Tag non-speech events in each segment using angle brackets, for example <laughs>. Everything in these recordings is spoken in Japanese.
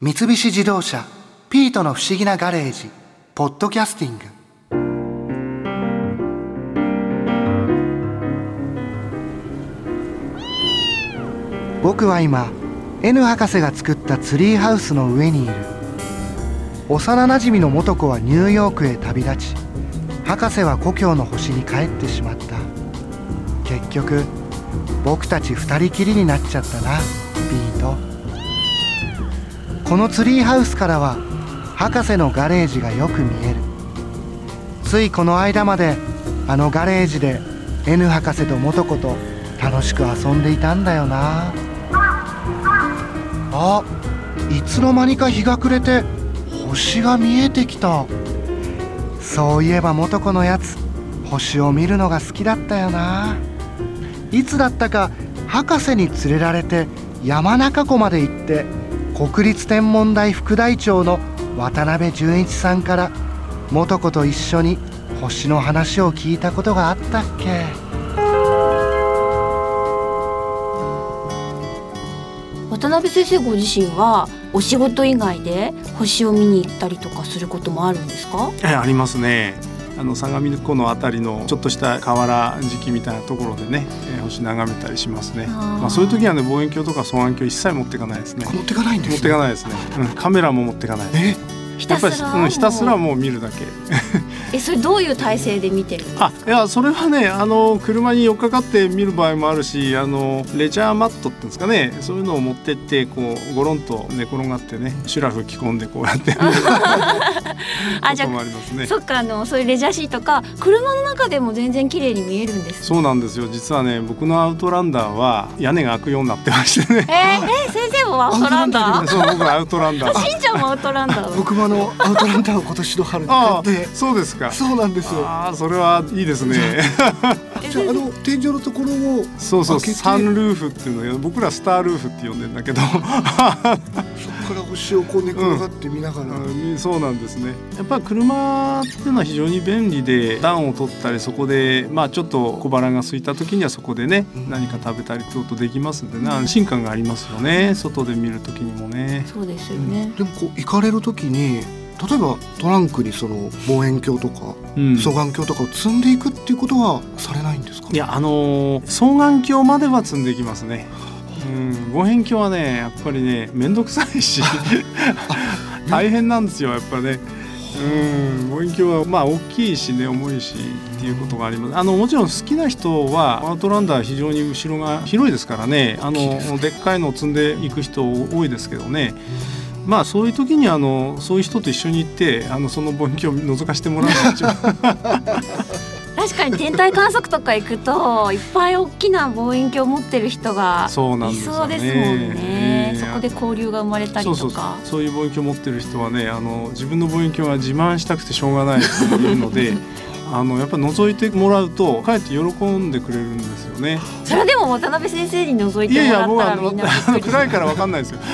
三菱自動車「ピートの不思議なガレージ」「ポッドキャスティング」僕は今 N 博士が作ったツリーハウスの上にいる。幼なじみの元子はニューヨークへ旅立ち博士は故郷の星に帰ってしまった。結局僕たち二人きりになっちゃったなピート。このツリーハウスからは博士のガレージがよく見える。ついこの間まであのガレージで N 博士と元子と楽しく遊んでいたんだよな。あいつの間にか日が暮れて星が見えてきた。そういえば元子のやつ星を見るのが好きだったよな。いつだったか博士に連れられて山中湖まで行って国立天文台副台長の渡辺淳一さんから元子と一緒に星の話を聞いたことがあったっけ。渡辺先生ご自身はお仕事以外で星を見に行ったりとかすることもあるんですか？えありますねあの相模湖のあたりのちょっとした河原敷みたいなところでね、えー星眺めたりしますね。まあそういう時はね望遠鏡とか双眼鏡一切持っていかないですね。持ってかないんです持っていかないですね、うん、カメラも持っていかない。え？ひたすら。うん、ひたすらもう見るだけ。<laughs> えそれどういう体勢で見てるあいやそれはねあの車に寄っかかって見る場合もあるしあのレジャーマットっていうんですかね。そういうのを持ってってこうゴロンと寝転がってねシュラフ着込んでこうやって。あ <laughs> じゃこともありますね。そっかあのそういうレジャーシートか車の中でも全然綺麗に見えるんですそうなんですよ。実はね僕のアウトランダーは屋根が開くようになってましてね。えー、えー先生もアウトランダー？<laughs> そう僕はアウトランダー。しんちゃんもアウトランダー？僕もあのアウトランダーを今年の春にあ買って。あそうですか。そうなんですよ。ああそれはいいですね。えじゃあ <laughs> あの天井のところをそうそうサンルーフっていうのよ僕らスタールーフって呼んでんだけど <laughs> から星をこう寝転がって見ながら、うん。そうなんですね。やっぱり車っていうのは非常に便利で暖を取ったりそこでまあちょっと小腹が空いた時にはそこでね、うん。何か食べたりってことできますんでね。安心感がありますよね。外で見る時にもね。そうですよね、でもこう行かれる時に例えばトランクにその望遠鏡とかうん。双眼鏡とかを積んでいくっていうことはされないんですか？いやあのー双眼鏡までは積んでいきますねうん望遠鏡はねやっぱりね面倒くさいし大変なんですよやっぱね。う。ん望遠鏡はまあ大きいしね重いしっていうことがあります。あのもちろん好きな人はアウトランダー非常に後ろが広いですからね。あのでっかいのを積んでいく人多いですけどね。まあそういう時にあのそういう人と一緒に行ってあのその望遠鏡を覗かせてもらうのが一番 <laughs> 確かに天体観測とか行くといっぱい大きな望遠鏡持ってる人がそうなんいですよね。そうですもんね、ええそこで交流が生まれたりとか。そうそう。そうそういう望遠鏡持ってる人はねあの自分の望遠鏡は自慢したくてしょうがないっていうので <laughs> あのやっぱ覗いてもらうとかえって喜んでくれるんですよね。それでも渡辺先生に覗いてもらったらみんなびっあのくり暗いからわかんないですよ。<laughs>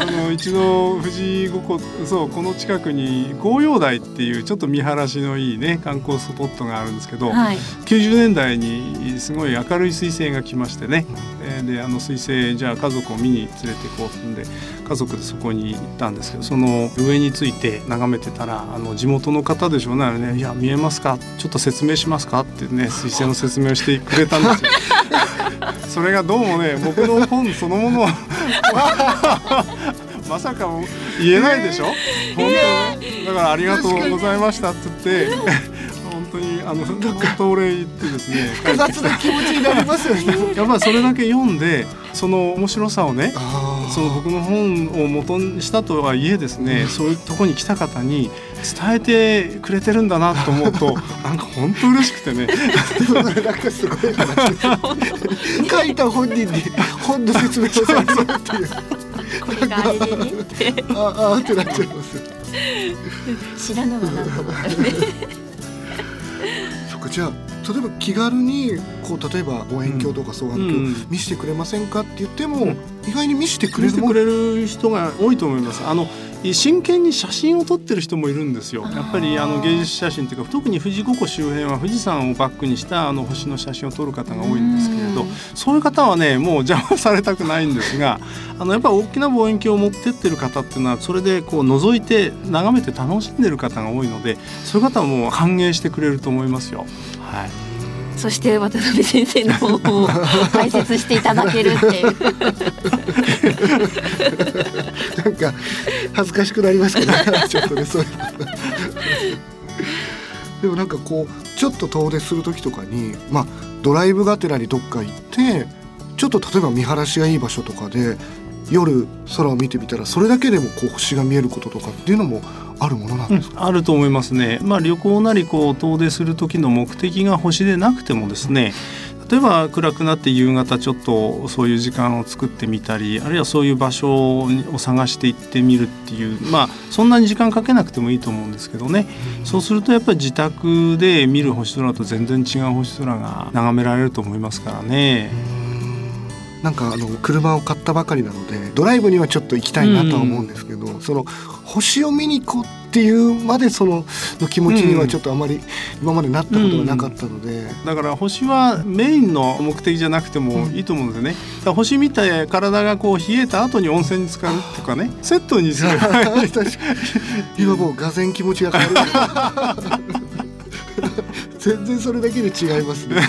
あの一度富士五湖そうこの近くに紅葉台っていうちょっと見晴らしのいいね観光スポットがあるんですけど、はい90年代にすごい明るい彗星が来ましてね、えーであの彗星じゃあ家族を見に連れて行こうってんで家族でそこに行ったんですけどその上について眺めてたらあの地元の方でしょうねあれね「いや見えますか？ちょっと説明しますか?」ってね彗星の説明をしてくれたんですよ。<laughs> それがどうもね僕の本そのものはまさか言えないでしょ、本当に。だから「ありがとうございました」って言って本当にあの本当お礼言ってですね <laughs> 複雑な気持ちになりますよね。やっぱりそれだけ読んでその面白さをねその僕の本を元にしたとはいえですね、そういうとこに来た方に伝えてくれてるんだなと思うと <laughs> なんか本当嬉しくてね。なんかすごい話。<laughs> 書いた本人に本の説明をされるっていうこれがあれでねって。ああーってなっちゃいます。知らぬがなと思ってそっかじゃあ例えば気軽にこう例えば望遠鏡とか双眼鏡うん。見せてくれませんかって言っても、うん。意外に見せてくれ見せてくれる人が多いと思います。あの真剣に写真を撮ってる人もいるんですよ。やっぱりあの芸術写真っていうか特に富士五湖周辺は富士山をバックにしたあの星の写真を撮る方が多いんですけれどそういう方はねもう邪魔されたくないんですがあのやっぱり大きな望遠鏡を持ってってる方っていうのはそれでこう覗いて眺めて楽しんでる方が多いのでそういう方はもう歓迎してくれると思いますよ。はい。そして渡辺先生の方を解説していただけるっていう。なんか恥ずかしくなりますけど <laughs> ちょっとねそういう。でもなんかこうちょっと遠出する時とかにまあドライブがてらにどっか行ってちょっと例えば見晴らしがいい場所とかで夜空を見てみたらそれだけでもこう星が見えることとかっていうのもあるものなんですか、うん、あると思いますね。まあ旅行なりこう遠出する時の目的が星でなくてもですね。例えば暗くなって夕方ちょっとそういう時間を作ってみたりあるいはそういう場所を探していってみるっていうまあそんなに時間かけなくてもいいと思うんですけどね、そうするとやっぱり自宅で見る星空と全然違う星空が眺められると思いますからね。なんかあの車を買ったばかりなのでドライブにはちょっと行きたいなとは思うんですけど、うん、その星を見に行こうっていうまでそのの気持ちにはちょっとあまり今までなったことがなかったので、うん、だから星はメインの目的じゃなくてもいいと思うんですよね、うん、星見て体がこう冷えた後に温泉に浸かるとかねセットにする。<laughs> 今もうがぜ気持ちが変わる。<laughs> 全然それだけで違いますね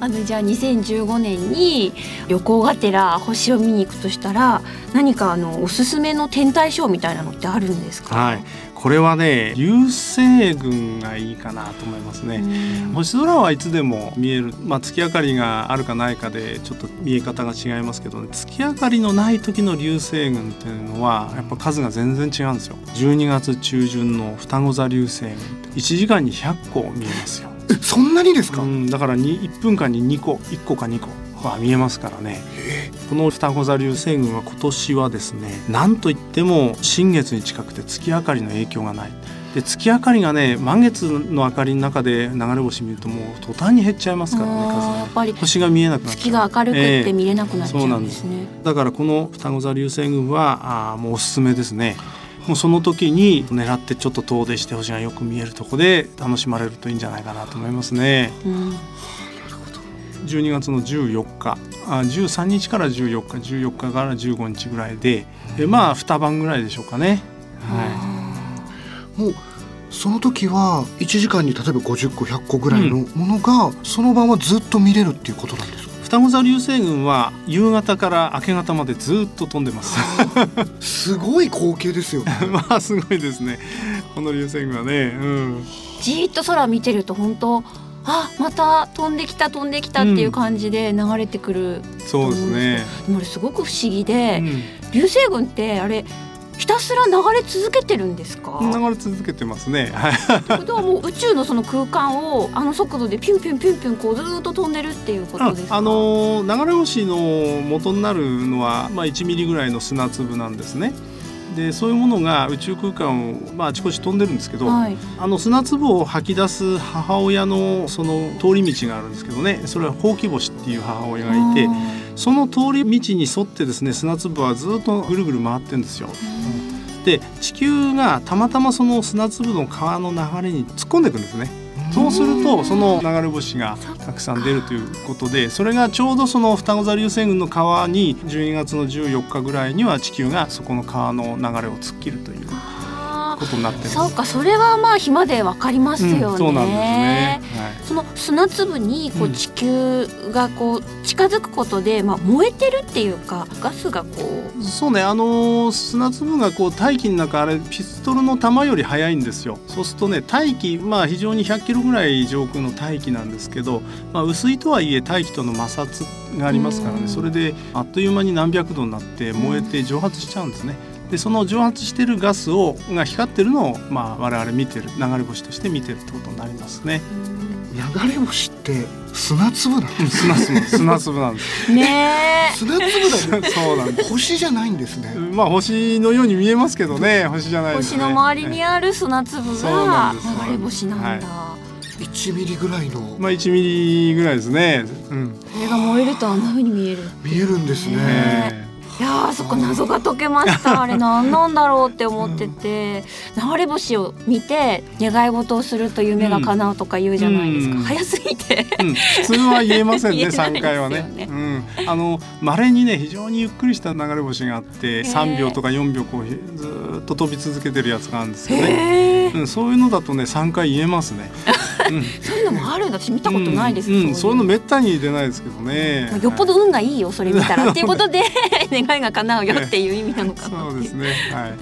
あのじゃあ2015年に旅行がてら星を見に行くとしたら何かあのおすすめの天体ショーみたいなのってあるんですか、はい。これはね流星群がいいかなと思いますね。星空はいつでも見える、まあ、月明かりがあるかないかでちょっと見え方が違いますけど、ね、月明かりのない時の流星群っていうのはやっぱ数が全然違うんですよ。12月中旬の双子座流星群1時間に100個見えますよそんなにですか、うん、だから1分間に2個1個か2個。は見えますからね。この双子座流星群は今年はですね何といっても新月に近くて月明かりの影響がない。で月明かりがね満月の明かりの中で流れ星見るともう途端に減っちゃいますからねやっぱり星が見えなくなっ月が明るくて見れなくなっちゃうんですね、えー、だからこの双子座流星群はあもうおすすめですねもうその時に狙ってちょっと遠出して星がよく見えるとこで楽しまれるといいんじゃないかなと思いますね。うん。12月の14日。あ13日から14日。14日から15日ぐらいで。えまあ2晩ぐらいでしょうかね。はい、もうその時は1時間に例えば50個100個ぐらいのものが、その晩はずっと見れるっていうことなんですか、双子座流星群は夕方から明け方までずっと飛んでます。すごい光景ですよ、ね、<laughs> まあすごいですね。この流星群はね、うん、じっと空見てると本当あまた飛んできた飛んできたっていう感じで流れてくる、うん、そうですね。でもあれすごく不思議で、うん、流星群ってあれひたすら流れ続けてるんですか？流れ続けてますね。ということはもう宇宙のその空間をあの速度でピュンピュンピュンピュンこうずっと飛んでるっていうことですか？あの流れ星の元になるのは、まあ、1ミリぐらいの砂粒なんですね。でそういうものが宇宙空間を、まあ、あちこち飛んでるんですけど、はい、あの砂粒を吐き出す母親のその通り道があるんですけどねそれはほうき星っていう母親がいてその通り道に沿ってですね砂粒はずっとぐるぐる回ってるんですよ。で地球がたまたまその砂粒の川の流れに突っ込んでいくんですね。そうするとその流れ星がたくさん出るということでそれがちょうどその双子座流星群の川に12月の14日ぐらいには地球がそこの川の流れを突っ切るという。ことになってそうかそれはまあ暇でわかりますよね、うん、そうなんですね、はい、その砂粒にこう地球がこう近づくことで、まあ燃えてるっていうかガスがこう。そうねあの砂粒がこう大気の中あれピストルの弾より速いんですよ。そうするとね大気まあ非常に100キロぐらい上空の大気なんですけど、まあ、薄いとはいえ大気との摩擦がありますからね。それであっという間に何百度になって燃えて蒸発しちゃうんですね。でその蒸発してるガスをが光ってるのを、まあ、我々見てる流れ星として見てるってことになりますね。流れ星って砂粒なんです砂粒砂粒なんです。ね砂粒だね。そうなんです。星じゃないんですね。まあ星のように見えますけどね。星じゃない、ね、星の周りにある砂粒が流れ星なんだ、はい、1ミリぐらいの。まあ1ミリぐらいですね。うん。あれが燃えるとあんな風に見える見えるんですね。ねいやーそこ謎が解けました。<laughs> あれ何なんだろうって思ってて。流れ星を見て願い事をすると夢が叶うとか言うじゃないですか、うん。早すぎて。うん、普通は言えませんね <laughs> 言えない3回はね。うん、あの稀にね非常にゆっくりした流れ星があって3秒とか4秒こうずーっと飛び続けてるやつがあるんですよね、うん、そういうのだとね3回言えますね、<laughs> うん、そういうのもあるんだ。私見たことないです、うん。うん。そういうのめめったに出ないですけどね。よっぽど運がいいよそれ見たら。っていうことで願いが叶うよっていう意味なのかな。そうですね。はい。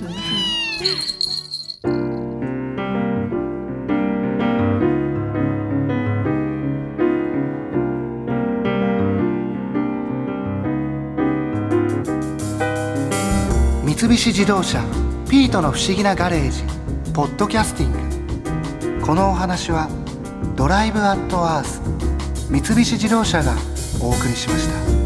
三菱自動車「ピートの不思議なガレージ」ポッドキャスティング。このお話は「ドライブ・アット・アース」三菱自動車がお送りしました。